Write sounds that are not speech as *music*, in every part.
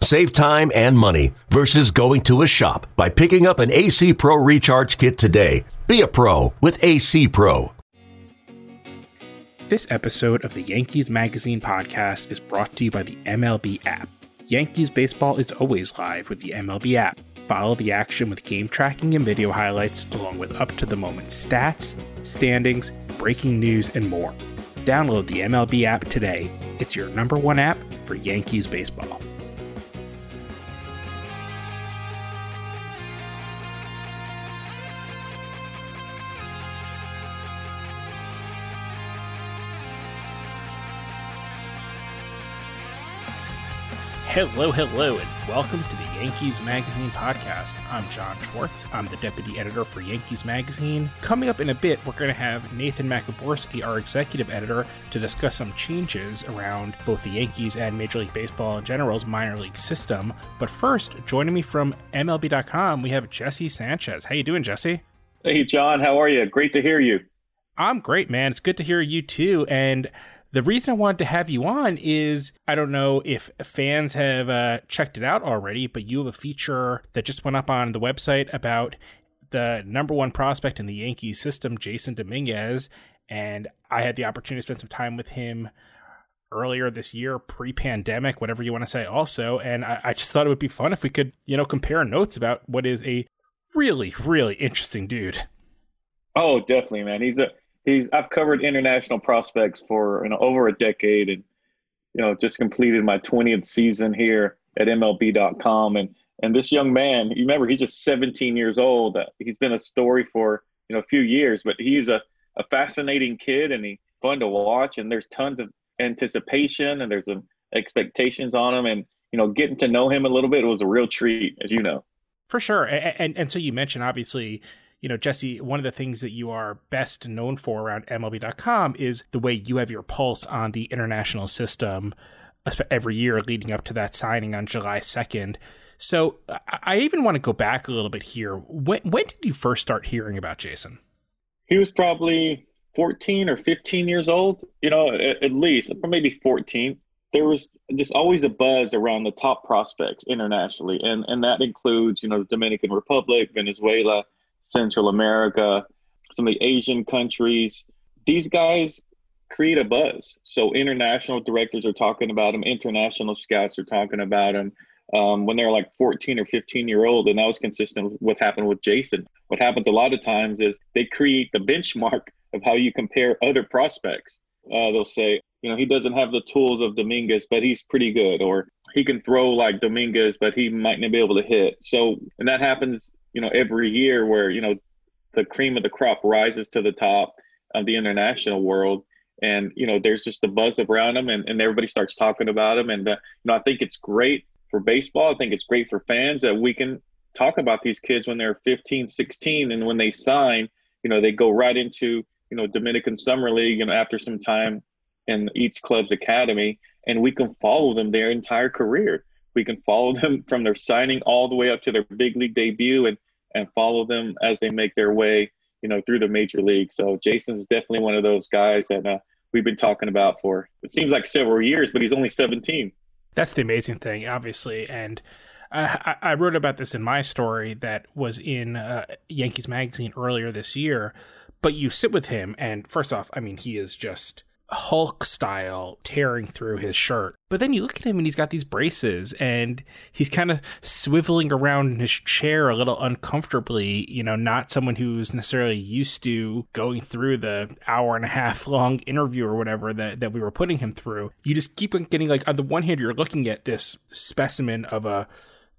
Save time and money versus going to a shop by picking up an AC Pro Recharge Kit today. Be a pro with AC Pro. This episode of the Yankees Magazine podcast is brought to you by the MLB app. Yankees baseball is always live with the MLB app. Follow the action with game tracking and video highlights, along with up to the moment stats, standings, breaking news, and more. Download the MLB app today. It's your number one app for Yankees baseball. Hello, hello, and welcome to the Yankees Magazine podcast. I'm John Schwartz. I'm the deputy editor for Yankees Magazine. Coming up in a bit, we're going to have Nathan Maciborski, our executive editor, to discuss some changes around both the Yankees and Major League Baseball in general's minor league system. But first, joining me from MLB.com, we have Jesse Sanchez. How you doing, Jesse? Hey, John. How are you? Great to hear you. I'm great, man. It's good to hear you too. And the reason I wanted to have you on is I don't know if fans have uh, checked it out already, but you have a feature that just went up on the website about the number one prospect in the Yankees system, Jasson Dominguez. And I had the opportunity to spend some time with him earlier this year, pre pandemic, whatever you want to say, also. And I, I just thought it would be fun if we could, you know, compare notes about what is a really, really interesting dude. Oh, definitely, man. He's a he's I've covered international prospects for you know over a decade, and you know just completed my 20th season here at MLB.com, and and this young man, you remember he's just 17 years old. Uh, he's been a story for you know a few years, but he's a a fascinating kid, and he's fun to watch, and there's tons of anticipation, and there's some expectations on him, and you know getting to know him a little bit was a real treat, as you know. For sure, and and, and so you mentioned obviously you know, Jesse, one of the things that you are best known for around MLB.com is the way you have your pulse on the international system every year leading up to that signing on July 2nd. So I even want to go back a little bit here. When, when did you first start hearing about Jasson? He was probably 14 or 15 years old, you know, at, at least, maybe 14 there was just always a buzz around the top prospects internationally, and and that includes you know the Dominican Republic, Venezuela, Central America, some of the Asian countries. These guys create a buzz. So international directors are talking about them, international scouts are talking about them um, when they're like 14 or 15 year old. And that was consistent with what happened with Jasson. What happens a lot of times is they create the benchmark of how you compare other prospects. Uh, they'll say, you know, he doesn't have the tools of Dominguez, but he's pretty good. Or he can throw like Dominguez, but he might not be able to hit. So, and that happens you know, every year where, you know, the cream of the crop rises to the top of the international world. And, you know, there's just a buzz around them and, and everybody starts talking about them. And, uh, you know, I think it's great for baseball. I think it's great for fans that we can talk about these kids when they're 15, 16. And when they sign, you know, they go right into, you know, Dominican Summer League, you know, after some time in each club's academy. And we can follow them their entire career. We can follow them *laughs* from their signing all the way up to their big league debut. And and follow them as they make their way, you know, through the major league. So Jasson is definitely one of those guys that uh, we've been talking about for it seems like several years, but he's only 17. That's the amazing thing, obviously, and. I, I wrote about this in my story that was in uh, Yankees Magazine earlier this year. But you sit with him, and first off, I mean, he is just Hulk style tearing through his shirt. But then you look at him and he's got these braces and he's kind of swiveling around in his chair a little uncomfortably, you know, not someone who's necessarily used to going through the hour and a half long interview or whatever that, that we were putting him through. You just keep getting like on the one hand you're looking at this specimen of a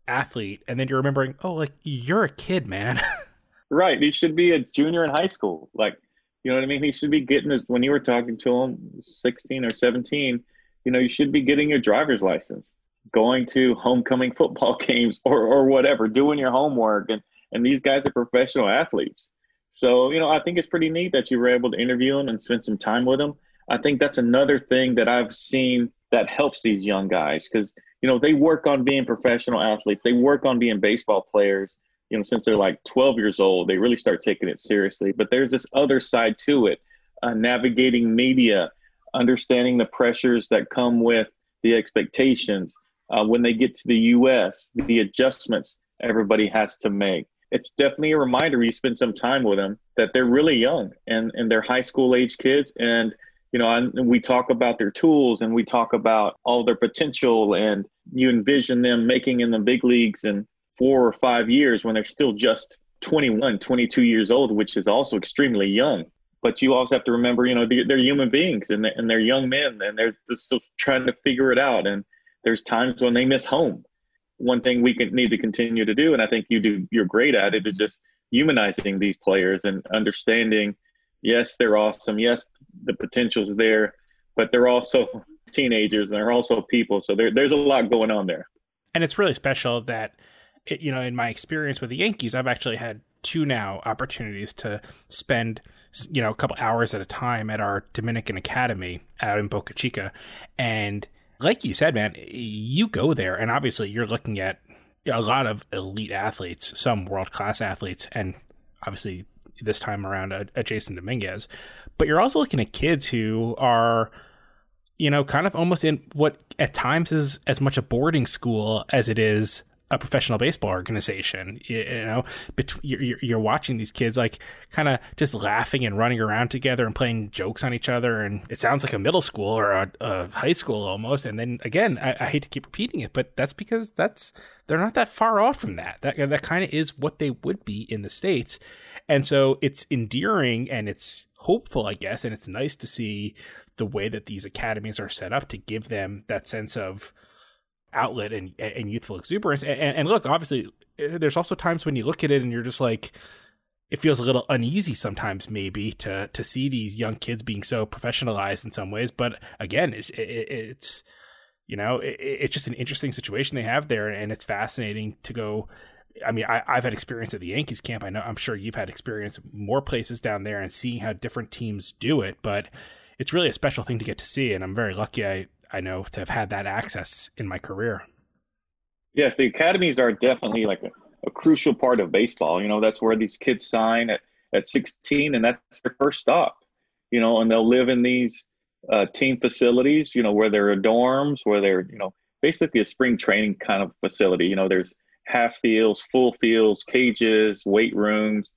athlete and then you're remembering, oh, like you're a kid, man. *laughs* right. He should be a junior in high school. Like you know what I mean? He should be getting his when you were talking to him, 16 or 17, you know, you should be getting your driver's license, going to homecoming football *laughs* games or or whatever, doing your homework. And and these guys are professional athletes. So, you know, I think it's pretty neat that you were able to interview him and spend some time with him. I think that's another thing that I've seen that helps these young guys because, you know, they work on being professional athletes, they work on being baseball players. You know, since they're like 12 years old, they really start taking it seriously. But there's this other side to it uh, navigating media, understanding the pressures that come with the expectations. Uh, when they get to the U.S., the adjustments everybody has to make it's definitely a reminder you spend some time with them that they're really young and, and they're high school age kids. And, you know, and we talk about their tools and we talk about all their potential and you envision them making in the big leagues in four or five years when they're still just 21, 22 years old, which is also extremely young. But you also have to remember, you know, they're human beings and they're, young men and they're still trying to figure it out. And there's times when they miss home one thing we can, need to continue to do, and I think you do, you're great at it, is just humanizing these players and understanding. Yes, they're awesome. Yes, the potential's there, but they're also teenagers and they're also people. So there, there's a lot going on there. And it's really special that, you know, in my experience with the Yankees, I've actually had two now opportunities to spend you know a couple hours at a time at our Dominican Academy out in Boca Chica, and like you said, man, you go there, and obviously you're looking at a lot of elite athletes, some world class athletes, and obviously this time around uh, uh, a, a Jasson Dominguez. But you're also looking at kids who are, you know, kind of almost in what at times is as much a boarding school as it is a professional baseball organization. You, you know, you're, you're watching these kids like kind of just laughing and running around together and playing jokes on each other, and it sounds like a middle school or a, a high school almost. And then again, I, I, hate to keep repeating it, but that's because that's they're not that far off from that. That that kind of is what they would be in the states, and so it's endearing and it's hopeful, I guess, and it's nice to see the way that these academies are set up to give them that sense of outlet and and youthful exuberance. And, and, look, obviously, there's also times when you look at it and you're just like, it feels a little uneasy sometimes, maybe to to see these young kids being so professionalized in some ways. But again, it's it, it's you know it, it's just an interesting situation they have there, and it's fascinating to go. I mean, I, have had experience at the Yankees camp. I know I'm sure you've had experience more places down there and seeing how different teams do it, but it's really a special thing to get to see. And I'm very lucky I I know to have had that access in my career. Yes, the academies are definitely like a, a crucial part of baseball. You know, that's where these kids sign at, at 16, and that's their first stop. You know, and they'll live in these uh, team facilities. You know, where there are dorms, where they're you know basically a spring training kind of facility. You know, there's half fields, full fields, cages, weight rooms,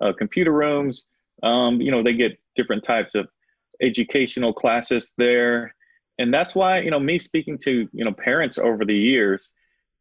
uh, computer rooms. Um, you know, they get different types of educational classes there and that's why you know me speaking to you know parents over the years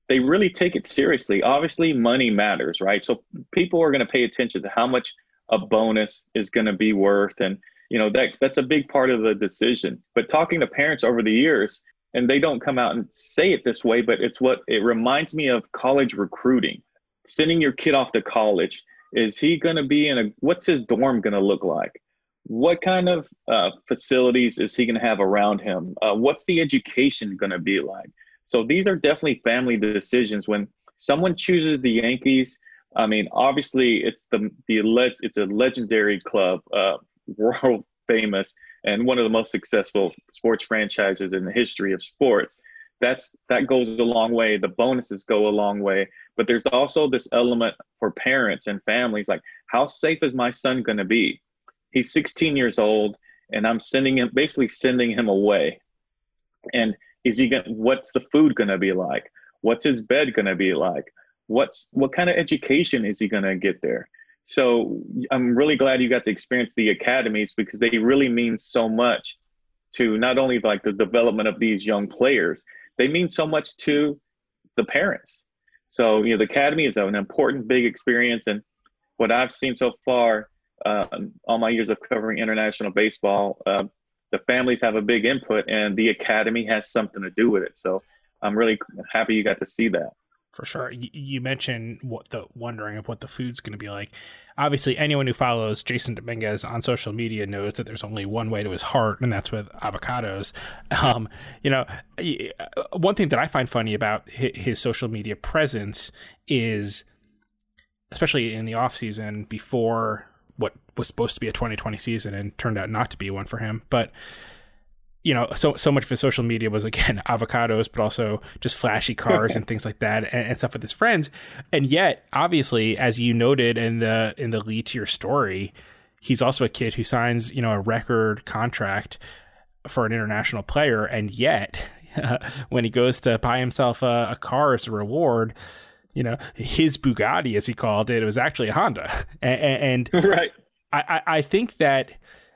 they really take it seriously. Obviously money matters right? So people are going to pay attention to how much a bonus is going to be worth. And you know that that's a big part of the decision. But talking to parents over the years and they don't come out and say it this way but it's what it reminds me of college recruiting. Sending your kid off to college is he going to be in a what's his dorm going to look like what kind of uh, facilities is he going to have around him? Uh, what's the education going to be like? So these are definitely family decisions. When someone chooses the Yankees, I mean, obviously it's the the it's a legendary club, uh, *laughs* world famous, and one of the most successful sports franchises in the history of sports. That's that goes a long way. The bonuses go a long way, but there's also this element for parents and families like, how safe is my son going to be? He's 16 years old and i'm sending him basically sending him away. And is he going what's the food going to be like? What's his bed going to be like? What's what kind of education is he going to get there? So i'm really glad you got to experience the academies because they really mean so much to not only like the development of these young players they mean so much to the parents. So you know the academy is an important big experience and what i've seen so far uh, all my years of covering international baseball, uh, the families have a big input, and the academy has something to do with it. So I'm really happy you got to see that. For sure. You mentioned what the wondering of what the food's going to be like. Obviously, anyone who follows Jasson Dominguez on social media knows that there's only one way to his heart, and that's with avocados. *laughs* Um, you know, uh, one thing that I find funny about his social media presence is, especially in the off season before what was supposed to be a 2020 season and turned out not to be one for him. But you know, so so much of his social media was again *laughs* avocados, but also just flashy cars and *laughs* things like that, and, and, stuff with his friends. And yet, obviously, as you noted in the in the lead to your story, he's also a kid who signs you know a record contract for an international player, and yet *laughs* when he goes to buy himself a, a car as a reward, you know, his Bugatti, as he called it, it was actually a Honda, *laughs* and, and *laughs* right. I, I think that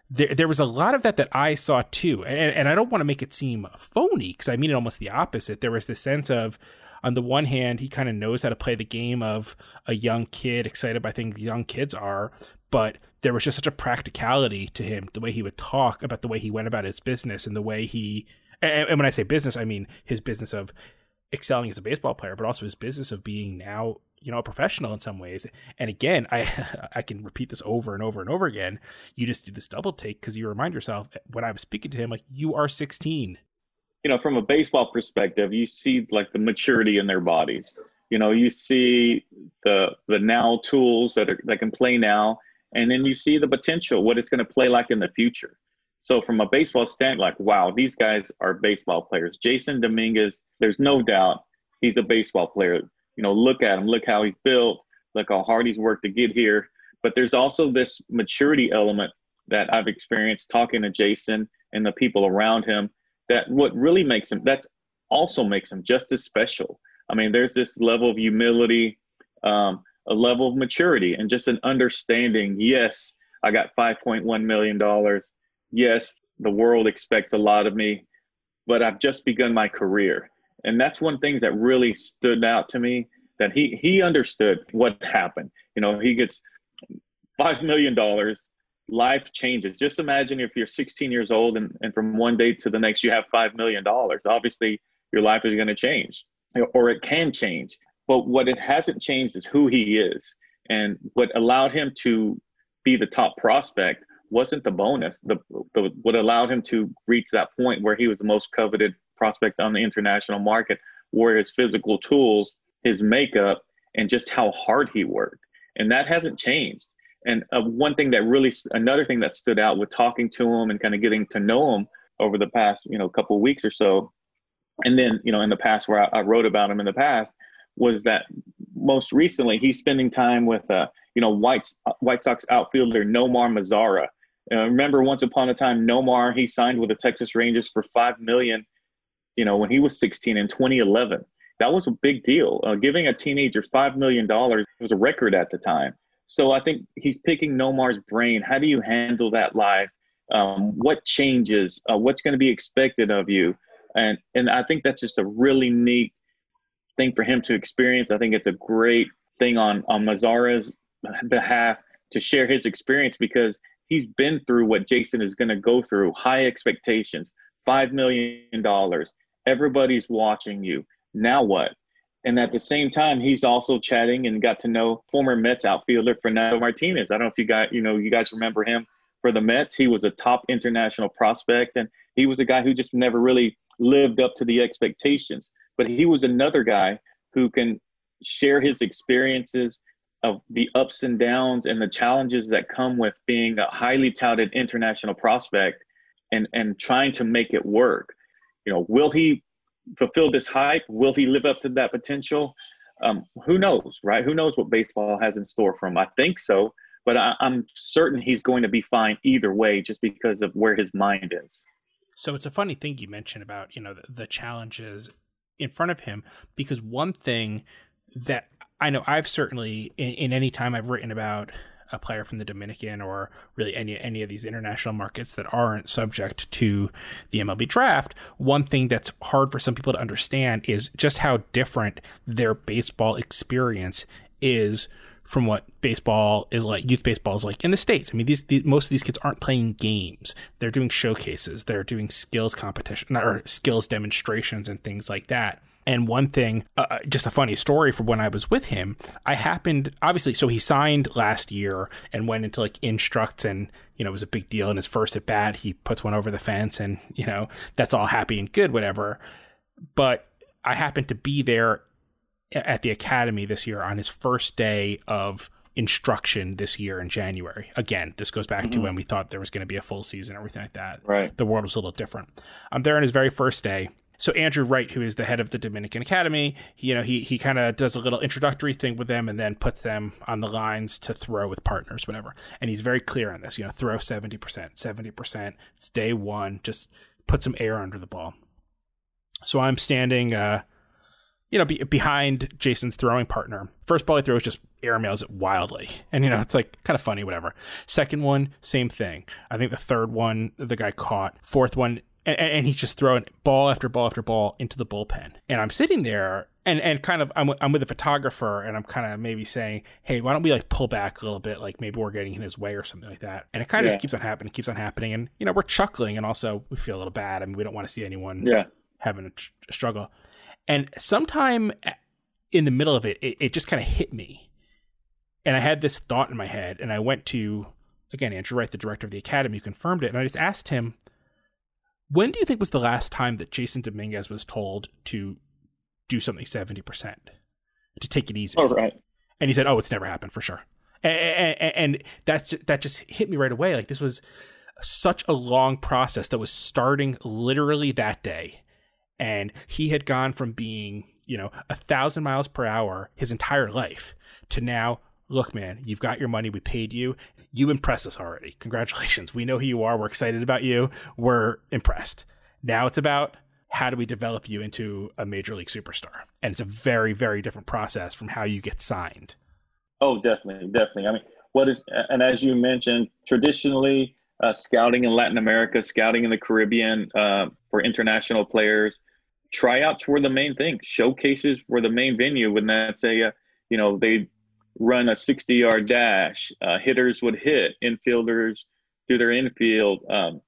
there, there was a lot of that that I saw too. And, and I don't want to make it seem phony because I mean it almost the opposite. There was this sense of, on the one hand, he kind of knows how to play the game of a young kid excited by things young kids are, but there was just such a practicality to him, the way he would talk about the way he went about his business and the way he, and, and when I say business, I mean his business of excelling as a baseball player, but also his business of being now you know a professional in some ways. And again i *laughs* i can repeat this over and over and over again. You just do this double take because you remind yourself when i was speaking to him like you are 16 you know from a baseball perspective you see like the maturity in their bodies. You know you see the the now tools that are that can play now and then you see the potential what it's going to play like in the future so from a baseball stand like wow these guys are baseball players Jasson dominguez there's no doubt he's a baseball player you know, look at him, look how he's built, look how hard he's worked to get here. But there's also this maturity element that I've experienced talking to Jasson and the people around him that what really makes him, that's also makes him just as special. I mean, there's this level of humility, um, a level of maturity, and just an understanding. Yes, I got $5.1 million. Yes, the world expects a lot of me, but I've just begun my career. And that's one thing that really stood out to me that he he understood what happened. You know, he gets five million dollars, life changes. Just imagine if you're 16 years old and, and from one day to the next you have five million dollars. Obviously, your life is going to change, or it can change. But what it hasn't changed is who he is, and what allowed him to be the top prospect wasn't the bonus. The, the what allowed him to reach that point where he was the most coveted prospect on the international market were his physical tools, his makeup, and just how hard he worked. And that hasn't changed. And uh, one thing that really, another thing that stood out with talking to him and kind of getting to know him over the past, you know, couple weeks or so, and then, you know, in the past where I, I, wrote about him in the past, was that most recently he's spending time with, uh, you know, White White Sox outfielder Nomar Mazara. Uh, remember, once upon a time, Nomar he signed with the Texas Rangers for five million you know, when he was 16 in 2011. That was a big deal. Uh, giving a teenager $5 million was a record at the time. So I think he's picking Nomar's brain. How do you handle that life? Um, what changes? Uh, what's going to be expected of you? And and I think that's just a really neat thing for him to experience. I think it's a great thing on on Mazara's behalf to share his experience because he's been through what Jasson is going to go through. High expectations, five million dollars, everybody's watching you. Now what? And at the same time, he's also chatting and got to know former Mets outfielder Fernando Martinez. I don't know if you got, you know, you guys remember him for the Mets. He was a top international prospect, and he was a guy who just never really lived up to the expectations. But he was another guy who can share his experiences of the ups and downs and the challenges that come with being a highly touted international prospect and and trying to make it work you know, will he fulfill this hype? Will he live up to that potential? Um, who knows, right? Who knows what baseball has in store for him? I think so, but I, I'm certain he's going to be fine either way, just because of where his mind is. So it's a funny thing you mentioned about you know the, the challenges in front of him, because one thing that I know I've certainly in, in any time I've written about a player from the Dominican or really any any of these international markets that aren't subject to the MLB draft, one thing that's hard for some people to understand is just how different their baseball experience is from what baseball is like, youth baseball is like in the states. I mean, these, these, most of these kids aren't playing games; they're doing showcases, they're doing skills competition or skills demonstrations and things like that. And one thing, uh, uh, just a funny story from when I was with him, I happened, obviously, so he signed last year and went into like instructs and, you know, it was a big deal. In his first at bat, he puts one over the fence and, you know, that's all happy and good, whatever. But I happened to be there at the academy this year on his first day of instruction this year in January. Again, this goes back mm-hmm. to when we thought there was going to be a full season, everything like that. Right. The world was a little different. I'm there on his very first day. So Andrew Wright, who is the head of the Dominican Academy, you know, he he kind of does a little introductory thing with them and then puts them on the lines to throw with partners, whatever. And he's very clear on this. You know, throw seventy percent, seventy percent. It's day one. Just put some air under the ball. So I'm standing, uh, you know, be, behind Jasson's throwing partner. First ball he throws just airmails it wildly, and you know it's like kind of funny, whatever. Second one, same thing. I think the third one the guy caught. Fourth one, and, and he's just throwing ball after ball after ball into the bullpen. And I'm sitting there and and kind of I'm, I'm with a photographer and I'm kind of maybe saying, hey, why don't we like pull back a little bit, like maybe we're getting in his way or something like that. And it kind of yeah. just keeps on happening, keeps on happening, and you know we're chuckling and also we feel a little bad. I mean, we don't want to see anyone yeah. having a, tr- a struggle. And sometime in the middle of it, it, it just kind of hit me, and I had this thought in my head, and I went to again Andrew Wright, the director of the academy, who confirmed it, and I just asked him when do you think was the last time that Jasson Dominguez was told to do something 70%, to take it easy? Oh, right. And he said, oh, it's never happened for sure. And, and, and that, that just hit me right away. Like this was such a long process that was starting literally that day. And he had gone from being, you know, a thousand miles per hour his entire life to now look, man, you've got your money. We paid you. You impress us already. Congratulations. We know who you are. We're excited about you. We're impressed. Now it's about how do we develop you into a major league superstar? And it's a very, very different process from how you get signed. Oh, definitely. Definitely. I mean, what is, and as you mentioned, traditionally, uh, scouting in Latin America, scouting in the Caribbean uh, for international players, tryouts were the main thing. Showcases were the main venue when that's a, uh, you know, they run a 60 yard dash. Uh, hitters would hit, infielders do their infield, um,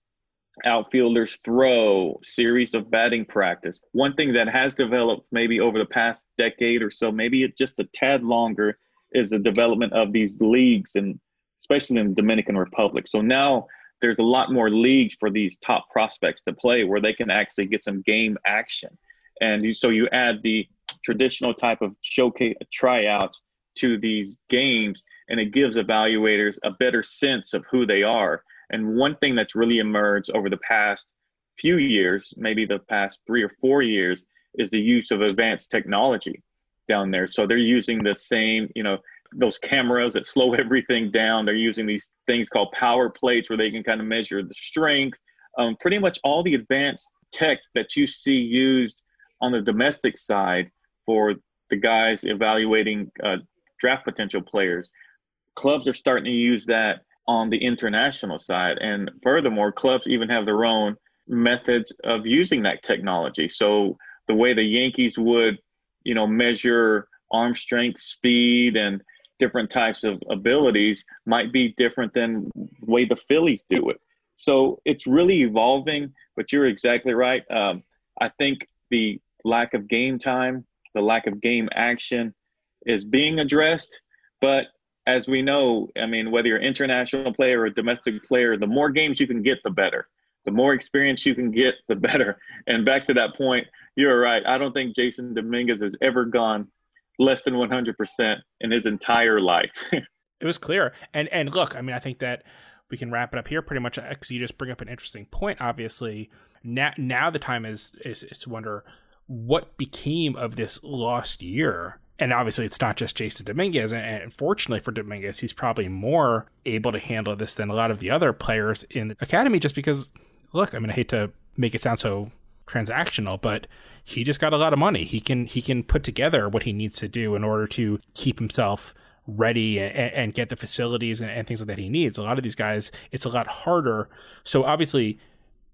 outfielders throw, series of batting practice. One thing that has developed maybe over the past decade or so, maybe just a tad longer, is the development of these leagues, and especially in the Dominican Republic. So now there's a lot more leagues for these top prospects to play where they can actually get some game action. And so you add the traditional type of showcase tryouts to these games and it gives evaluators a better sense of who they are. And one thing that's really emerged over the past few years, maybe the past three or four years, is the use of advanced technology down there. So they're using the same, you know, those cameras that slow *laughs* everything down. They're using these things called power plates where they can kind of measure the strength. Um, pretty much all the advanced tech that you see used on the domestic side for the guys evaluating uh, draft potential players. Clubs are starting to use that on the international side. And furthermore, clubs even have their own methods of using that technology. So the way the Yankees would, you know, measure arm strength, speed, and different types of abilities might be different than the way the Phillies do it. So it's really evolving, but you're exactly right. Um, I think the lack of game time, the lack of game action, is being addressed. But as we know, I mean, whether you're an international player or a domestic player, the more games you can get, the better. The more experience you can get, the better. And back to that point, you're right. I don't think Jasson Dominguez has ever gone less than 100% in his entire life. *laughs* it was clear. And and look, I mean, I think that we can wrap it up here pretty much uh, because you just bring up an interesting point. Obviously, now now the time is is, is to wonder what became of this lost year and obviously it's not just Jasson Dominguez. And fortunately for Dominguez, he's probably more able to handle this than a lot of the other players in the academy. Just because, look, I mean, I hate to make it sound so transactional, but he just got a lot of money. He can he can put together what he needs to do in order to keep himself ready and, and get the facilities and, and, things like that he needs. A lot of these guys, it's a lot harder. So obviously,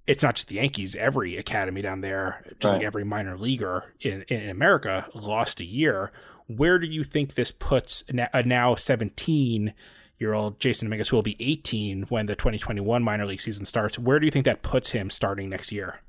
it's not just the Yankees. Every academy down there, just right. like every minor leaguer in, in America, lost a year. Where do you think this puts a now 17 year old Jasson Dominguez, who will be 18 when the 2021 minor league season starts? Where do you think that puts him starting next year?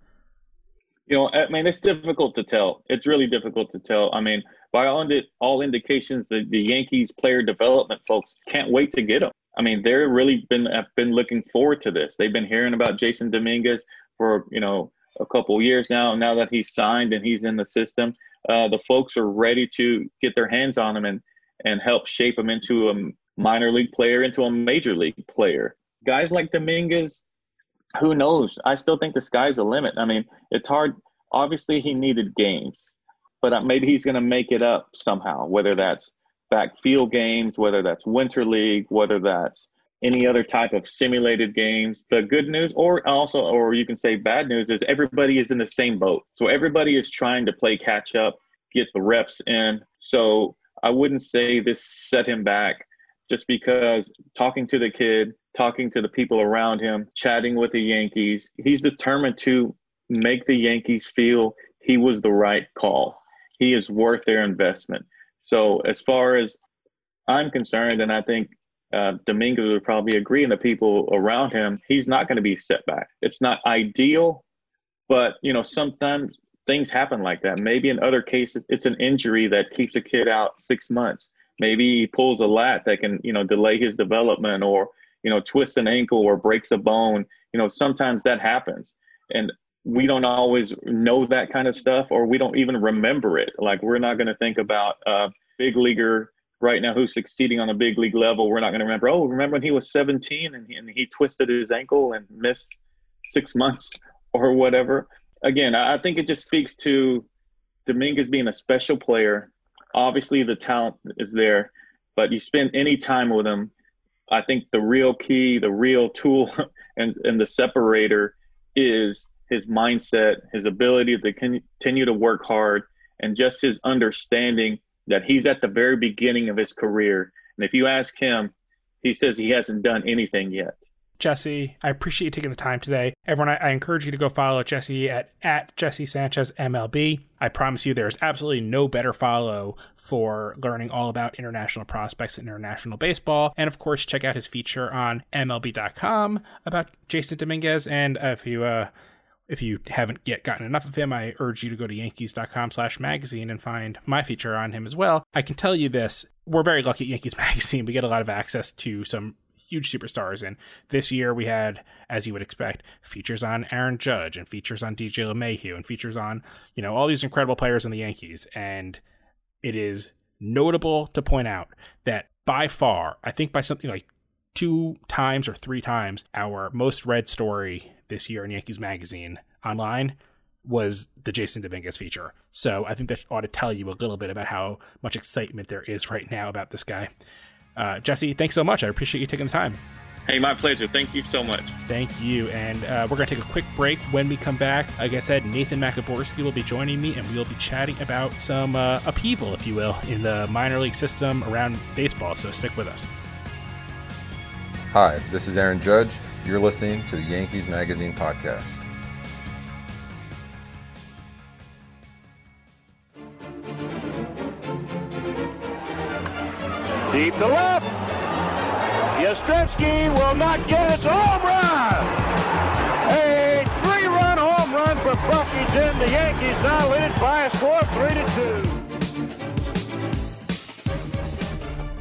You know, I mean, it's difficult to tell. It's really difficult to tell. I mean, by all, indi- all indications, the, the Yankees player development folks can't wait to get him. I mean, they're really been have been looking forward to this. They've been hearing about Jasson Dominguez for you know a couple years now. Now that he's signed and he's in the system, uh, the folks are ready to get their hands on him and and help shape him into a minor league player into a major league player. Guys like Dominguez, who knows? I still think the sky's the limit. I mean, it's hard. Obviously, he needed games, but maybe he's going to make it up somehow, whether that's backfield games, whether that's winter league, whether that's any other type of simulated games. The good news, or also, or you can say bad news, is everybody is in the same boat. So everybody is trying to play catch up, get the reps in. So I wouldn't say this set him back just because talking to the kid, talking to the people around him, chatting with the Yankees, he's determined to make the Yankees feel he was the right call. He is worth their investment. So as far as I'm concerned, and I think uh, Dominguez would probably agree, and the people around him, he's not going to be set back. It's not ideal, but you know sometimes things happen like that. Maybe in other cases, it's an injury that keeps a kid out six months. Maybe he pulls a lat that can you know delay his development, or you know twists an ankle or breaks a bone. You know sometimes that happens, and we don't always know that kind of stuff, or we don't even remember it. Like we're not going to think about a big leaguer right now who's succeeding on a big league level, we're not going to remember, oh, remember when he was 17 and he, and he twisted his ankle and missed six *laughs* months or whatever. Again, I think it just speaks to Dominguez being a special player. Obviously, the talent is there, but you spend any time with him. I think the real key, the real tool, *laughs* and, and the separator is his mindset, his ability to continue to work hard, and just his understanding that he's at the very beginning of his career. And if you ask him, he says he hasn't done anything yet. Jesse, I appreciate you taking the time today. Everyone, I, I, encourage you to go follow Jesse at, at Jesse Sanchez MLB. I promise you there's absolutely no better follow for learning all about international prospects and international baseball. And of course, check out his feature on MLB.com about Jasson Dominguez. And if you uh, if you haven't yet gotten enough of him, I urge you to go to yankees.com slash magazine and find my feature on him as well. I can tell you this, we're very lucky at Yankees *laughs* Magazine. We get a lot of access to some huge superstars. And this year we had, as you would expect, features on Aaron Judge and features on DJ LeMahieu and features on, you know, all these incredible players in the Yankees. And it is notable to point out that by far, I think by something like two times or three times, our most read story this year in Yankees Magazine online was the Jasson Dominguez feature. So I think that ought to tell you a little bit about how much excitement there is right now about this guy. Uh, Jesse, thanks so much. I appreciate you taking the time. Hey, my pleasure. Thank you so much. Thank you. And uh, we're going to take a quick break. When we come back, like I said, Nathan Maciborski will be joining me, and we'll be chatting about some uh, upheaval, if you will, in the minor league system around baseball. So stick with us. Hi, this is Aaron Judge. You're listening to the Yankees Magazine podcast. Deep to left. Yastrzemski will not get its home run. A three-run home run for Bucky Dent. The Yankees now lead by a score of three to two.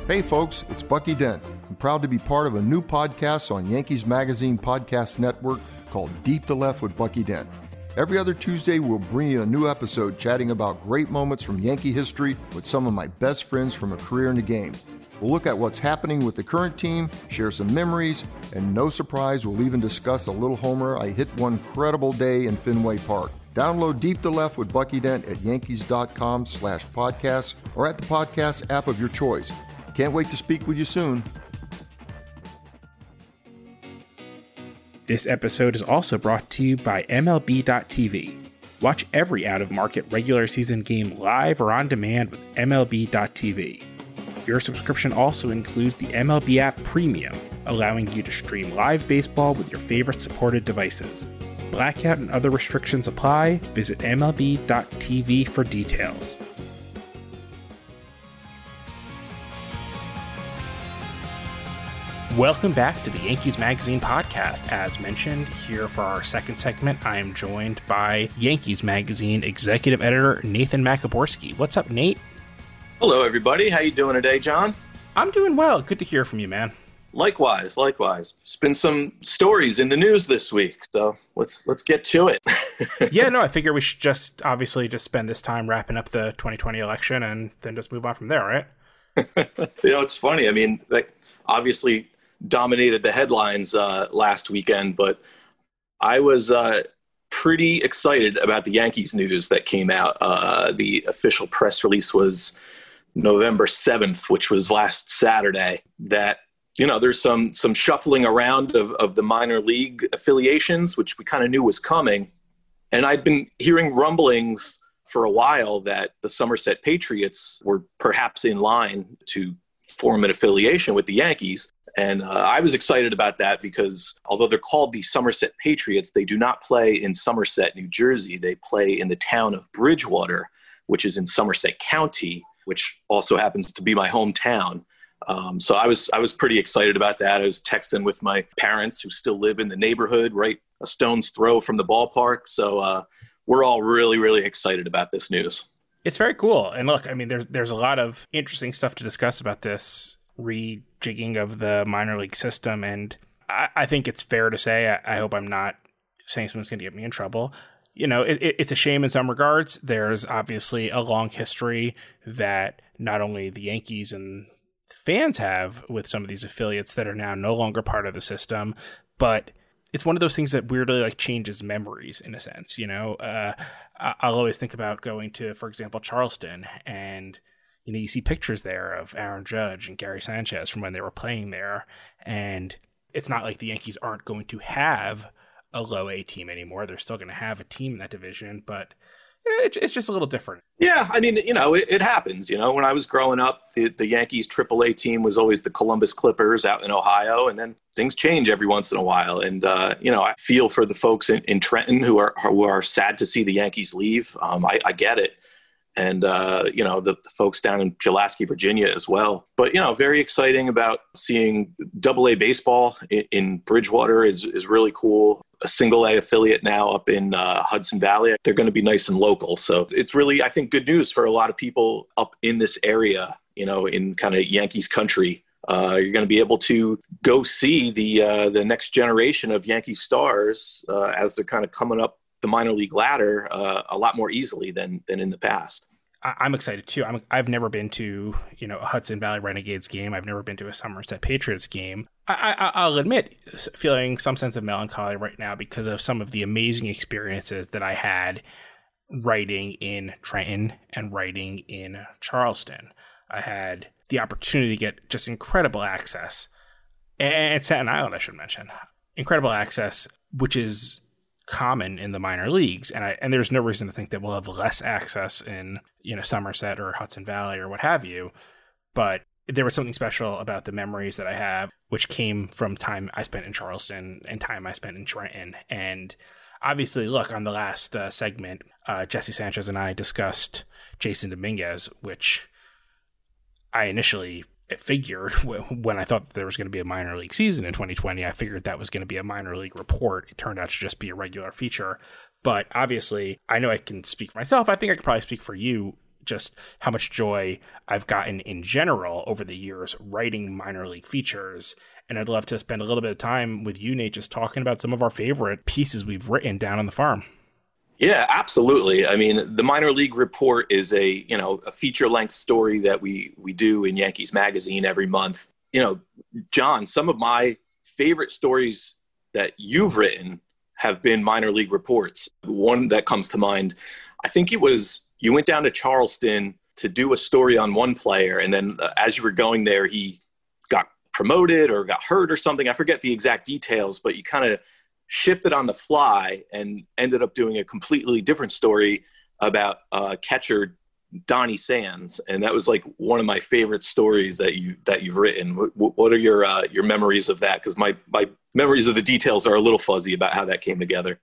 Hey, folks, it's Bucky Dent proud to be part of a new podcast on Yankees Magazine Podcast Network called Deep the Left with Bucky Dent. Every other Tuesday, we'll bring you a new episode chatting about great moments from Yankee history with some of my best friends from a career in the game. We'll look at what's happening with the current team, share some memories, and no surprise, we'll even discuss a little homer I hit one credible day in Fenway Park. Download Deep the Left with Bucky Dent at yankees.com slash podcasts or at the podcast app of your choice. Can't wait to speak with you soon. This episode is also brought to you by MLB.tv. Watch every out of market regular season game live or on demand with MLB.tv. Your subscription also includes the MLB app Premium, allowing you to stream live baseball with your favorite supported devices. Blackout and other restrictions apply. Visit MLB.tv for details. Welcome back to the Yankees Magazine podcast. As mentioned, here for our second segment, I am joined by Yankees Magazine executive editor Nathan Maciborski. What's up, Nate? Hello, everybody. How you doing today, John? I'm doing well. Good to hear from you, man. Likewise, likewise. There's been some stories in the news this week, so let's let's get to it. *laughs* yeah, no, I figure we should just obviously just spend this time wrapping up the 2020 election and then just move on from there, right? *laughs* you know, it's funny. I mean, like obviously dominated the headlines uh, last weekend, but I was uh, pretty excited about the Yankees news that came out. Uh, the official press release was November 7th, which was last Saturday, that you know there's some some shuffling around of, of the minor league affiliations which we kind of knew was coming and i'd been hearing rumblings for a while that the somerset patriots were perhaps in line to form an affiliation with the yankees and uh, I was excited about that because although they're called the Somerset Patriots, they do not play in Somerset, New Jersey. They play in the town of Bridgewater, which is in Somerset County, which also happens to be my hometown. Um, so I was I was pretty excited about that. I was texting with my parents who still live in the neighborhood, right a stone's throw from the ballpark. So uh, we're all really really excited about this news. It's very cool. And look, I mean, there's there's a lot of interesting stuff to discuss about this rejigging of the minor league system, and I, I think it's fair to say. I, I hope I'm not saying someone's going to get me in trouble you know, it, it, it's a shame in some regards. There's obviously a long history that not only the Yankees and fans have with some of these affiliates that are now no longer part of the system, but it's one of those things that weirdly like changes memories in a sense. You know, uh, I'll always think about going to, for example, Charleston, and you know you see pictures there of Aaron Judge and Gary Sanchez from when they were playing there, and it's not like the Yankees aren't going to have a low A team anymore. They're still going to have a team in that division, but it's just a little different. Yeah, I mean, you know, it, it, happens. You know, when I was growing up, the, the Yankees AAA team was always the Columbus Clippers out in Ohio, and then things change every once in a while. And uh, you know, I feel for the folks in, in, Trenton who are who are sad to see the Yankees leave. Um, I, I, get it, and uh, you know, the, the, folks down in Pulaski, Virginia, as well. But you know, very exciting about seeing Double A baseball in, in Bridgewater is is really cool a single A affiliate now up in uh, Hudson Valley. They're going to be nice and local. So it's really, I think, good news for a lot of people up in this area, you know, in kind of Yankees country. Uh, you're going to be able to go see the uh, the next generation of Yankee stars uh, as they're kind of coming up the minor league ladder uh, a lot more easily than than in the past. I'm excited too. i have never been to you know a Hudson Valley Renegades game. I've never been to a Somerset Patriots game. I, will admit, feeling some sense of melancholy right now because of some of the amazing experiences that I had writing in Trenton and writing in Charleston. I had the opportunity to get just incredible access, and Staten Island, I should mention, incredible access, which is common in the minor leagues, and I and there's no reason to think that we'll have less access in you know Somerset or Hudson Valley or what have you. But there was something special about the memories that I have, which came from time I spent in Charleston and time I spent in Trenton. And obviously, look on the last uh, segment, uh, Jesse Sanchez and I discussed Jasson Dominguez, which I initially figured *laughs* when I thought there was going to be a minor league season in 2020, I figured that was going to be a minor league report. It turned out to just be a regular feature. But obviously, I know I can speak for myself. I think I could probably speak for you just how much joy I've gotten in general over the years writing minor league features. And I'd love to spend a little bit of time with you, Nate, just talking about some of our favorite pieces we've written down on the farm. Yeah, absolutely. I mean, the minor league report is a you know a feature length story that we we do in Yankees Magazine every month. You know, John, some of my favorite stories that you've written have been minor league reports. One that comes to mind, I think it was you went down to Charleston to do a story on one player, and then uh, as you were going there, he got promoted or got hurt or something. I forget the exact details, but you kind of shifted on the fly and ended up doing a completely different story about uh, catcher Donny Sands, and that was like one of my favorite stories that you that you've written. What, what are your uh, your memories of that? Because my my memories of the details are a little fuzzy about how that came together.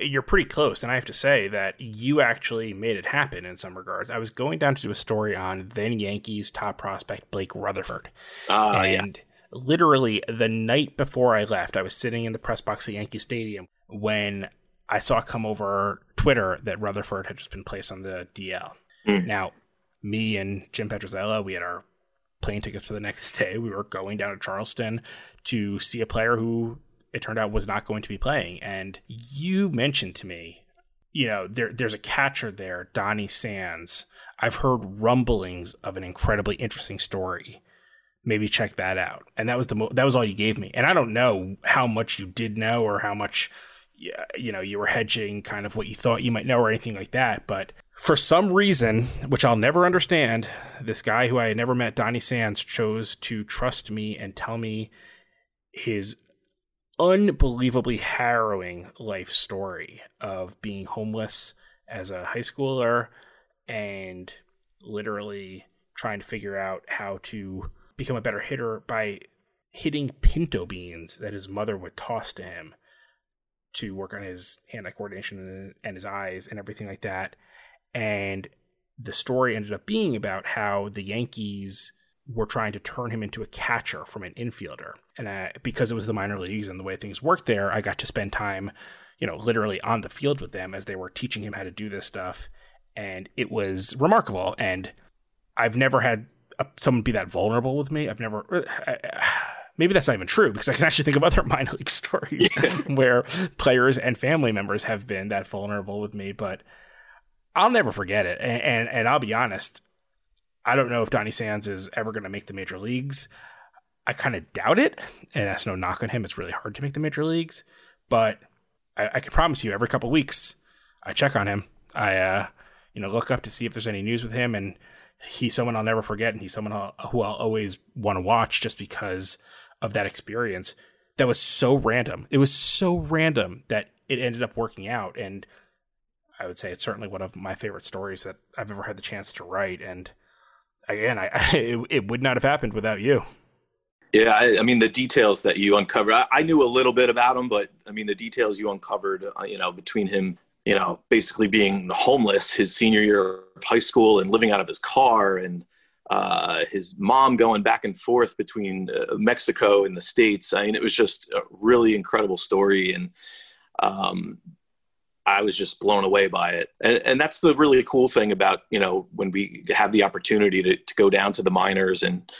You're pretty close, and I have to say that you actually made it happen in some regards. I was going down to do a story on then Yankees top prospect Blake Rutherford, uh, and. Yeah literally the night before I left, I was sitting in the press box at Yankee Stadium when I saw come over Twitter that Rutherford had just been placed on the DL. Mm. Now, me and Jim Petrozella, we had our plane tickets for the next *laughs* day. We were going down to Charleston to see a player who it turned out was not going to be playing. And you mentioned to me, you know, there there's a catcher there, Donny Sands. I've heard rumblings of an incredibly interesting story maybe check that out. And that was the mo- that was all you gave me. And I don't know how much you did know or how much you know you were hedging kind of what you thought you might know or anything like that, but for some reason, which I'll never understand, this guy who I had never met, Donny Sands, chose to trust me and tell me his unbelievably harrowing life story of being homeless as a high schooler and literally trying to figure out how to become a better hitter by hitting pinto beans that his mother would toss to him to work on his hand eye coordination and his eyes and everything like that. And the story ended up being about how the Yankees were trying to turn him into a catcher from an infielder. And uh, because it was the minor leagues and the way things worked there, I got to spend time, you know, literally on the field with them as they were teaching him how to do this stuff. And it was remarkable. And I've never had someone be that vulnerable with me. I've never. Uh, *sighs* maybe that's not even true because I can actually think of other *laughs* minor league stories *laughs* where players and family members have been that vulnerable with me. But I'll never forget it. And, and, and I'll be honest, I don't know if Donny Sands is ever going to make the major leagues. I kind of doubt it, and that's no knock on him. It's really hard to make the major leagues, but I, I can promise you, every couple weeks, I check on him. I, uh, you know, look up to see if there's any news with him, and he's someone I'll never forget, and he's someone I'll, who I'll always want to watch just because of that experience. That was so random. It was so random that it ended up working out, and I would say it's certainly one of my favorite stories that I've ever had the chance to write. And again, I, I *laughs* it, it, would not have happened without you. Yeah, I, I mean the details that you uncovered. I, I, knew a little bit about him, but I mean the details you uncovered. Uh, you know, between him, you know, basically being homeless his senior year of high school and living out of his car, and uh, his mom going back and forth between uh, Mexico and the states. I mean, it was just a really incredible story, and um, I was just blown away by it. And, and that's the really cool thing about, you know, when we have the opportunity to, to go down to the minors and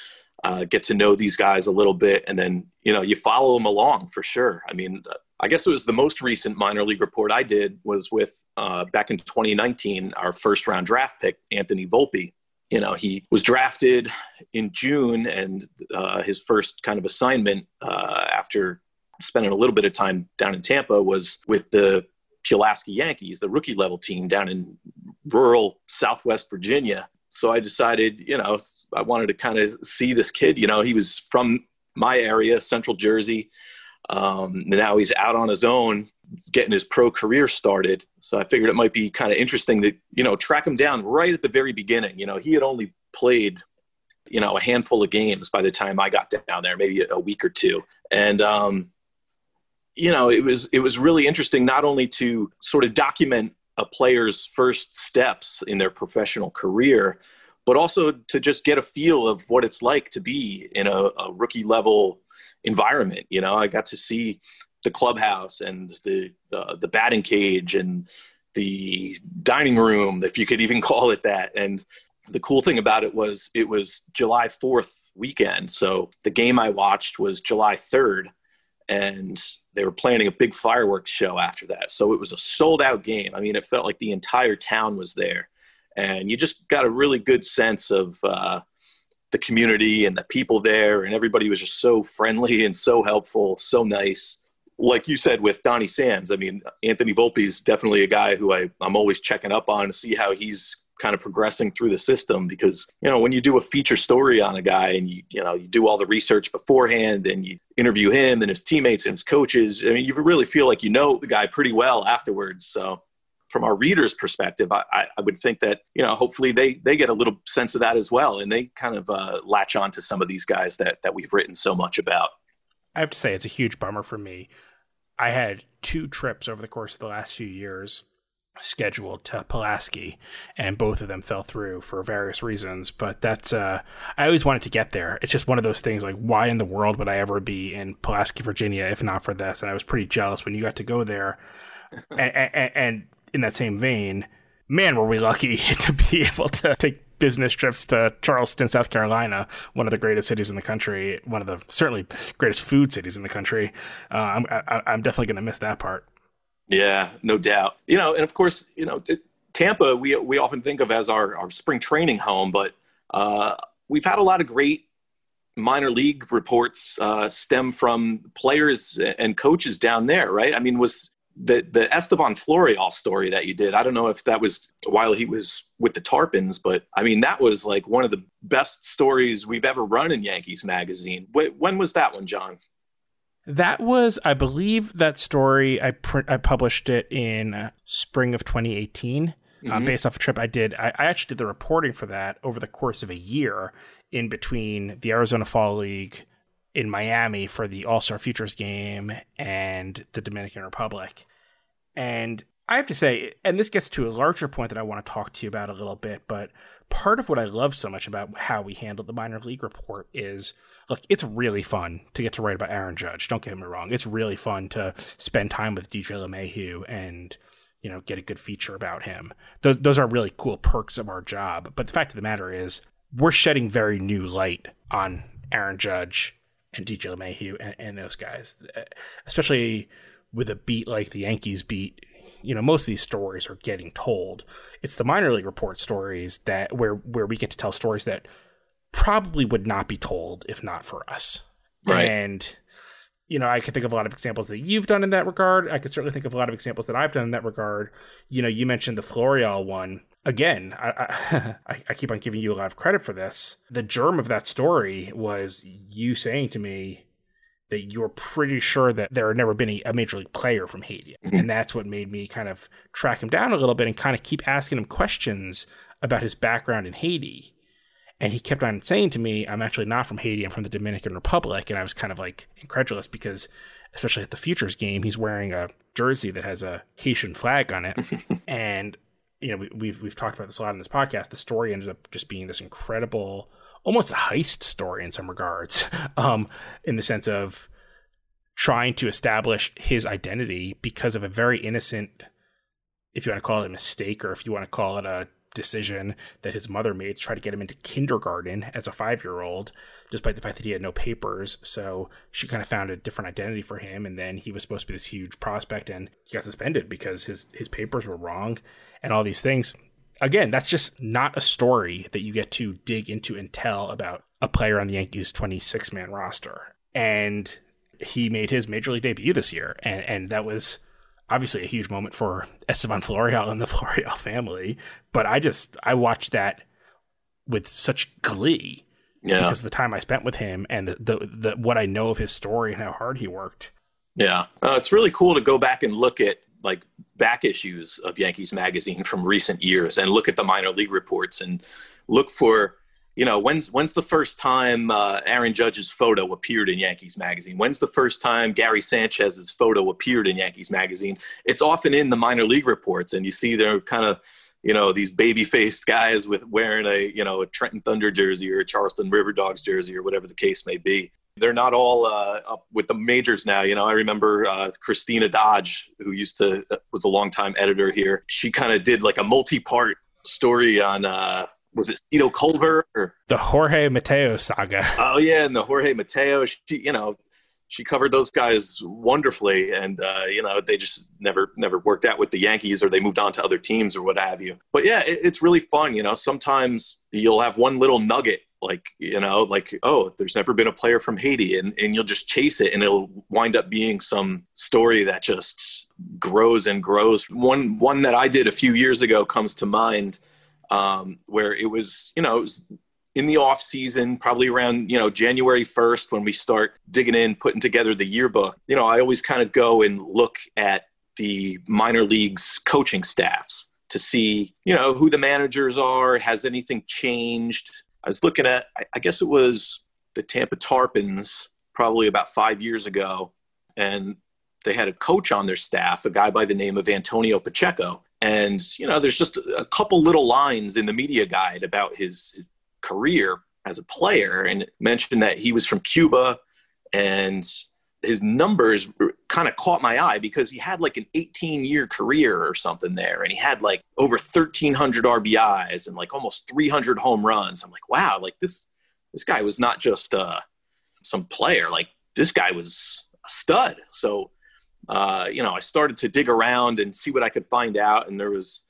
uh, get to know these guys a little bit. And then, you know, you follow them along for sure. I mean, I guess it was the most recent minor league report I did was with uh, back in 2019, our first round draft pick, Anthony Volpe. You know, he was drafted in June, and uh, his first kind of assignment uh, after spending a little bit of time down in Tampa was with the Pulaski Yankees, the rookie level team down in rural Southwest Virginia. So I decided, you know, I wanted to kind of see this kid. You know, he was from my area, Central Jersey. Um, now he's out on his own, getting his pro career started. So I figured it might be kind of interesting to, you know, track him down right at the very beginning. You know, he had only played, you know, a handful of games by the time I got down there, maybe a week or two. And um, you know, it was it was really interesting not only to sort of document a player's first steps in their professional career, but also to just get a feel of what it's like to be in a, a rookie level environment. You know, I got to see the clubhouse and the, the the batting cage and the dining room, if you could even *laughs* call it that. And the cool thing about it was it was July 4th weekend. So the game I watched was July 3rd and they were planning a big fireworks show after that. So it was a sold out game. I mean, it felt like the entire town was there, and you just got a really good sense of uh, the community and the people there, and everybody was just so friendly *laughs* and so helpful, so nice. Like you said with Donny Sands, I mean, Anthony Volpe is definitely a guy who I, I'm always checking up on to see how he's kind of progressing through the system because you know when you do a feature story on a guy and you you know you do all the research beforehand and you interview him and his teammates and his coaches i mean you really feel like you know the guy pretty well afterwards. So from our readers perspective i, I would think that you know hopefully they they get a little sense of that as well and they kind of uh, latch on to some of these guys that that we've written so much about. I have to say it's a huge bummer for me. I had two trips over the course of the last few years scheduled to Pulaski, and both of them fell through for various reasons. But that's uh, I always wanted to get there. It's just one of those things like why in the world would I ever be in Pulaski, Virginia, if not for this? And I was pretty jealous when you got to go there. *laughs* and, and, and in that same vein, man, were we lucky *laughs* to be able to take business trips to Charleston, South Carolina, one of the greatest cities in the country, one of the certainly greatest food cities in the country. Uh, I'm I, am i am definitely going to miss that part. Yeah, no doubt. You know, and of course, you know, Tampa, we we often think of as our, our spring training home, but uh, we've had a lot of great minor league reports uh, stem from players and coaches down there, right? I mean, was the the Estevan Florial story that you did? I don't know if that was while he was with the Tarpons, but I mean, that was like one of the best stories we've ever run in Yankees magazine. When was that one, John? That was, I believe, that story. I print, I published it in spring of 2018, uh, mm-hmm. uh, based off a trip I did. I, I actually did the reporting for that over the course of a year in between the Arizona Fall League in Miami for the All Star Futures game and the Dominican Republic. And I have to say, and this gets to a larger point that I want to talk to you about a little bit, but part of what I love so much about how we handled the minor league report is look, it's really fun to get to write about Aaron Judge. Don't get me wrong. It's really fun to spend time with DJ LeMahieu and, you know, get a good feature about him. Those, those are really cool perks of our job. But the fact of the matter is, we're shedding very new light on Aaron Judge and DJ LeMahieu and, and those guys, eh, especially with a beat like the Yankees beat. You know, most of these stories are getting told. It's the minor league report stories that where where we get to tell stories that probably would not be told if not for us. Right. And you know, I can think of a lot of examples that you've done in that regard. I could certainly think of a lot of examples that I've done in that regard. You know, you mentioned the Florial one again, I, *laughs* I, I keep on giving you a lot of credit for this. The germ of that story was you saying to me that you were pretty sure that there had never been a, a major league player from Haiti. Mm-hmm. And that's what made me kind of track him down a little bit and kind of keep asking him questions about his background in Haiti. And he kept on saying to me, I'm actually not from Haiti, I'm from the Dominican Republic. And I was kind of like incredulous because, especially at the Futures game, he's wearing a jersey that has a Haitian flag on it. *laughs* and you know, we, we've we've talked about this a lot in this podcast. The story ended up just being this incredible, almost a heist story in some regards, *laughs* um, in the sense of trying to establish his identity because of a very innocent, if you want to call it a mistake, or if you want to call it a decision that his mother made to try to get him into kindergarten as a five year old, despite the fact that he had no papers. So she kind of found a different identity for him. And then he was supposed to be this huge prospect and he got suspended because his, his papers were wrong and all these things. Again, that's just not a story that you get to dig into and tell about a player on the Yankees 26 man roster. And he made his major league debut this year. And, and that was obviously a huge moment for *laughs* Estevan Florial and the *laughs* Florial family. But I just, I watched that with such glee yeah. because of the time I spent with him and the, the, the what I know of his story and how hard he worked. Yeah, uh, it's really cool to go back and look at like back issues of Yankees magazine from recent years and look at the minor league reports and look for you know when's when's the first time uh, Aaron Judge's photo appeared in Yankees magazine? When's the first time Gary Sanchez's photo appeared in Yankees magazine? It's often in the minor league reports, and you see they're kind of you know these baby faced guys with wearing a you know a Trenton Thunder jersey or a Charleston River Dogs jersey or whatever the case may be they're not all uh, up with the majors now. You know, I remember uh, Christina Dodge, who used to uh, was a longtime editor here. She kind of did like a multi-part story on uh, was it Cito Culver or the Jorge Mateo saga? *laughs* Oh yeah, and the Jorge Mateo. She, you know, she covered those guys wonderfully, and uh, you know they just never never worked out with the Yankees, or they moved on to other teams, or what have you. But yeah, it, it's really fun. You know, sometimes you'll have one little nugget like you know like oh there's never been a player from haiti and, and you'll just chase it and it'll wind up being some story that just grows and grows one one that i did a few years ago comes to mind um, where it was you know it was in the off season probably around you know january 1st when we start digging in putting together the yearbook you know i always kind of go and look at the minor leagues coaching staffs to see you know who the managers are has anything changed I was looking at, I guess it was the Tampa Tarpons probably about five years ago, and they had a coach on their staff, a guy by the name of Antonio Pacheco. And, you know, there's just a couple little lines in the media guide about his career as a player and mentioned that he was from Cuba and his numbers kind of caught my eye because he had like an 18 year career or something there and he had like over 1300 RBIs and like almost 300 home runs. I'm like, wow, like this this guy was not just uh some player, like this guy was a stud. So uh, you know, I started to dig around and see what I could find out and there was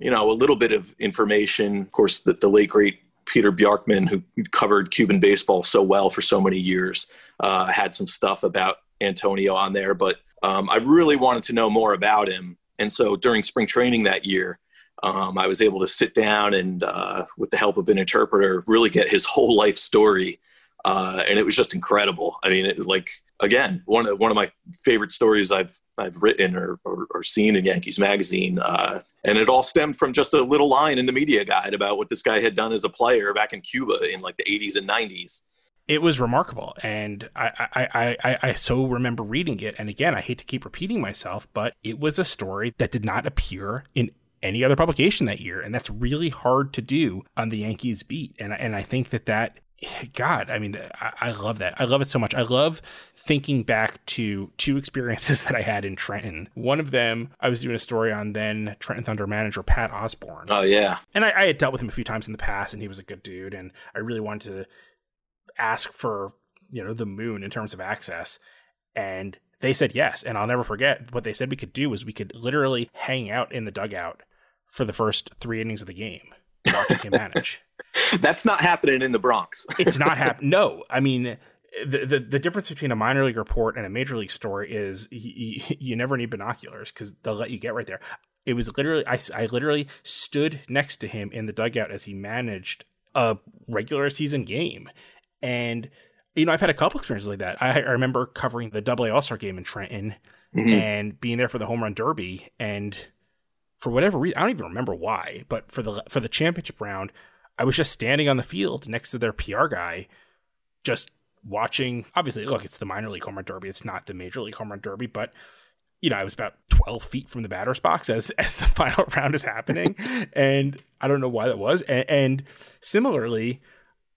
you know, a little bit of information. Of course, the, the late great Peter Bjarkman, who covered Cuban baseball so well for so many years, uh, had some stuff about Antonio on there. But um, I really wanted to know more about him. And so during spring training that year, um, I was able to sit down and, uh, with the help of an interpreter, really get his *laughs* whole life story. Uh, and it was just incredible. I mean, it, like again, one of one of my favorite stories I've I've written or, or, or seen in Yankees magazine, uh, and it all stemmed from just a little line in the media guide about what this guy had done as a player back in Cuba in like the 80s and 90s. It was remarkable, and I, I, I, I so remember reading it. And again, I hate to keep repeating myself, but it was a story that did not appear in any other publication that year, and that's really hard to do on the Yankees beat. And and I think that that God, I mean, I, I, love that. I love it so much. I love thinking back to two experiences *laughs* that I had in Trenton. One of them, I was doing a story on then Trenton Thunder manager Pat Osborn. Oh, yeah. And I, I had dealt with him a few times in the past, and he was a good dude. And I really wanted to ask for, you know, the moon in terms of access. And they said yes. And I'll never forget what they said we could do was we could literally hang out in the dugout for the first three innings of the game, watching him *laughs* manage. *laughs* That's not happening in the Bronx. *laughs* it's not happening. No, I mean the, the, the difference between a minor league report and a major league story is you, you never need binoculars because they'll let you get right there. It was literally I, I literally stood next to him in the dugout as he managed a regular season game, and you know I've had a couple experiences like that. I, I remember covering the Double A All Star game in Trenton mm-hmm. and being there for the home run derby, and for whatever reason I don't even remember why, but for the for the championship round I was just standing on the field next to their PR guy, just watching. Obviously, look, it's the minor league home run derby. It's not the major league home run derby, but you know, I was about 12 feet from the batter's box as *laughs* as the final round is happening, *laughs* and I don't know why that was. And, and, similarly,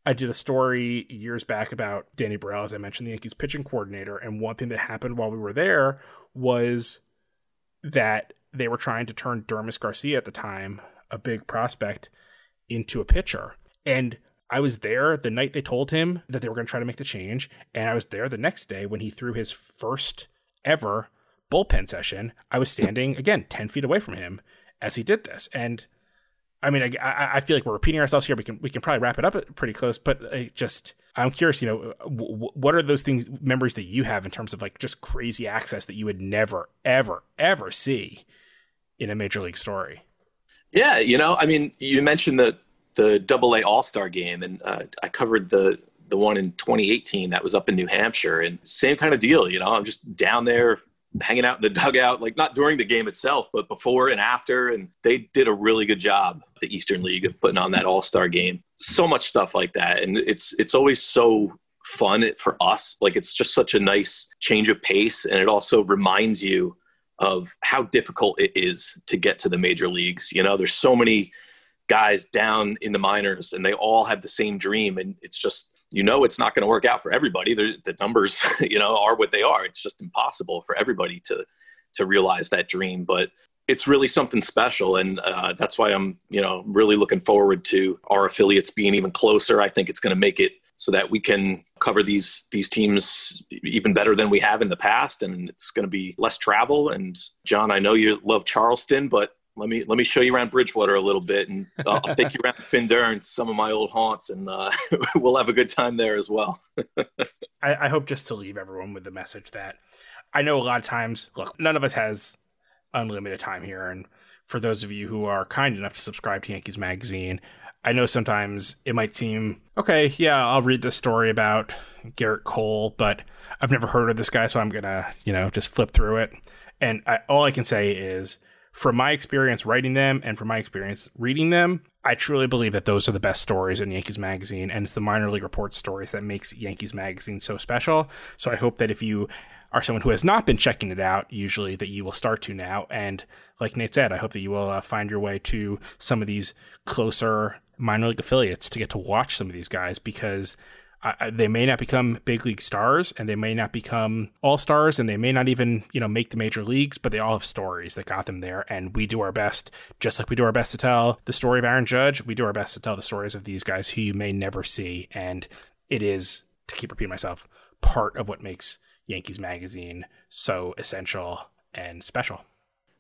I did a story years back about Danny Borrell, as I mentioned, the Yankees pitching coordinator, and one thing that happened while we were there was that they were trying to turn Dermis Garcia at the time, a big prospect, into a pitcher. And I was there the night they told him that they were going to try to make the change. And I was there the next day when he threw his first ever bullpen session. I was standing, again, 10 feet away from him as he did this. And I mean, I, I feel like we're repeating ourselves here. We can we can probably wrap it up pretty close, but I just I'm curious. You know, w- what are those things memories that you have in terms of like just crazy access that you would never ever ever see in a major league story? Yeah, you know, I mean, you mentioned the the Double A All Star game, and uh, I covered the the one in 2018 that was up in New Hampshire, and same kind of deal. You know, I'm just down there hanging out in the dugout, like not during the game itself, but before and after. And they did a really good job, the Eastern League, of putting on that All Star game. So much stuff like that, and it's it's always so fun for us. Like it's just such a nice change of pace, and it also reminds you of how difficult it is to get to the major leagues. You know, there's so many guys down in the minors and they all have the same dream and it's just you know it's not going to work out for everybody. The, the numbers *laughs* you know are what they are. It's just impossible for everybody to to realize that dream but it's really something special. And uh, that's why i'm you know really looking forward to our affiliates being even closer. I think it's going to make it so that we can cover these these teams even better than we have in the past. And it's going to be less travel. And john i know you love charleston but let me let me show you around bridgewater a little bit. And i'll, take you around Finderne some of my old haunts and uh, *laughs* we'll have a good time there as well. *laughs* I, I hope just to leave everyone with the message that i know a lot of times look none of us has unlimited time here. And for those of you who are kind enough to subscribe to yankees magazine I know sometimes it might seem okay, yeah, I'll read this story about Gerrit Cole, but I've never heard of this guy, so I'm gonna, you know, just flip through it. And I, all I can say is, from my experience writing them and from my experience reading them, I truly believe that those are the best stories in Yankees Magazine, and it's the minor league report stories that makes Yankees Magazine so special. So I hope that if you are someone who has not been checking it out, usually that you will start to now. And like Nate said, I hope that you will uh, find your way to some of these closer minor league affiliates to get to watch some of these guys because I, they may not become big league stars and they may not become all stars and they may not even you know make the major leagues but they all have stories that got them there. And we do our best just like we do our best to tell the story of aaron judge we do our best to tell the stories of these guys who you may never see. And it is to keep repeating myself part of what makes yankees magazine so essential and special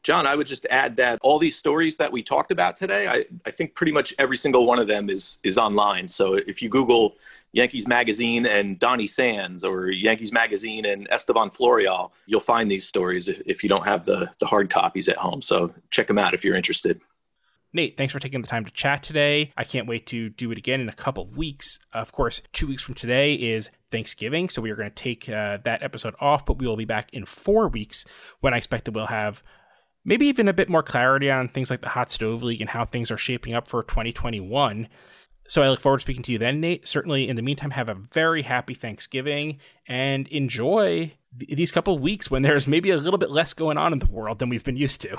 John, I would just add that all these stories that we talked about today, I, I think pretty much every single one of them is is online. So if you Google Yankees Magazine and Donny Sands or Yankees Magazine and Estevan Florial, you'll find these stories if you don't have the, the hard copies at home. So check them out if you're interested. Nate, thanks for taking the time to chat today. I can't wait to do it again in a couple of weeks. Of course, two weeks from today is Thanksgiving, so we are going to take uh, that episode off, but we will be back in four weeks when I expect that we'll have maybe even a bit more clarity on things like the Hot Stove League and how things are shaping up for 2021. So I look forward to speaking to you then, Nate. Certainly, in the meantime, have a very happy Thanksgiving and enjoy th- these couple weeks when there's maybe a little bit less going on in the world than we've been used to.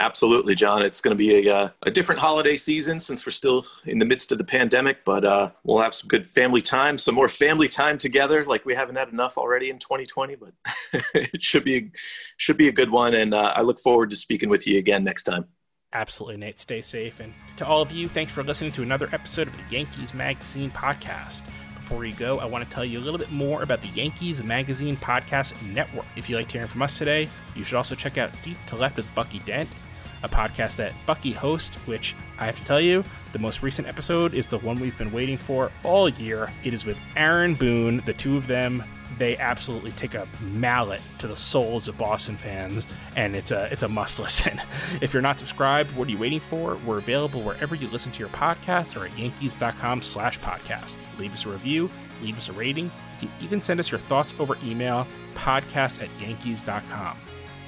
Absolutely, John. It's going to be a, uh, a different holiday season since we're still in the midst of the pandemic, but uh, we'll have some good family time, some more family time together, like we haven't had enough already in 2020. But *laughs* it should be should be a good one, and uh, I look forward to speaking with you again next time. Absolutely, Nate. Stay safe, and to all of you, thanks for listening to another episode of the Yankees Magazine podcast before you go, I want to tell you a little bit more about the Yankees Magazine Podcast Network. If you liked hearing from us today, you should also check out Deep to Left with Bucky Dent, a podcast that Bucky hosts, which I have to tell you, the most recent episode is the one we've been waiting for all year. It is with Aaron Boone. The two of them, they absolutely take a mallet to the souls of Boston fans, and it's a it's a must *laughs* listen. if you're not subscribed, what are you waiting for? We're available wherever you listen to your podcast or at yankees.com slash podcast. Leave us a review, leave us a rating. You can even send us your thoughts over email, podcast at yankees.com.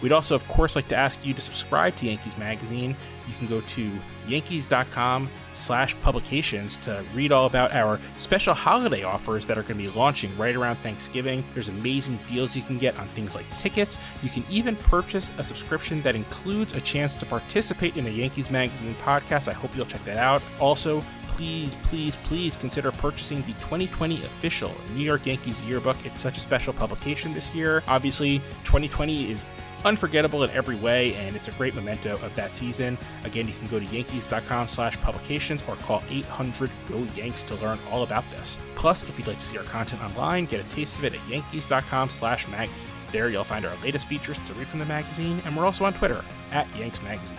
We'd also, of course, like to ask you to subscribe to Yankees Magazine. You can go to yankees.com slash publications to read all about our special holiday offers that are going to be launching right around Thanksgiving. There's amazing deals you can get on things like tickets. You can even purchase a subscription that includes a chance to participate in a Yankees Magazine podcast. I hope you'll check that out. Also, please, please, please consider purchasing the 2020 official New York Yankees yearbook. It's such a special publication this year. Obviously, 2020 is unforgettable in every way, and it's a great memento of that season. Again, you can go to yankees.com slash publications or call 800-GO-YANKS to learn all about this. Plus, if you'd like to see our content online, get a taste of it at yankees.com slash magazine. There you'll find our latest features to read from the magazine, and we're also on Twitter, at Yanks Magazine.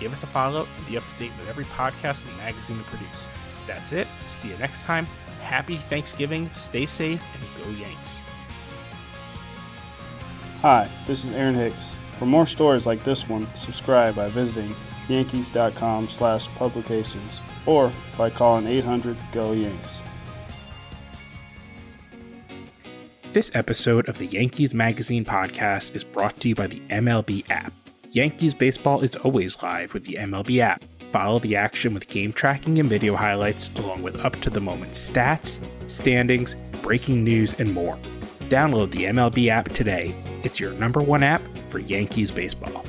Give us a follow and be up to date with every podcast and magazine we produce. That's it. See you next time. Happy Thanksgiving, stay safe, and go Yanks. Hi, this is Aaron Hicks. For more stories like this one, subscribe by visiting yankees.com slash publications or by calling 800-GO-YANKS. This episode of the Yankees Magazine podcast is brought to you by the MLB app. Yankees baseball is always live with the MLB app. Follow the action with game tracking and video highlights, along with up to the moment stats, standings, breaking news, and more. Download the MLB app today. It's your number one app for Yankees baseball.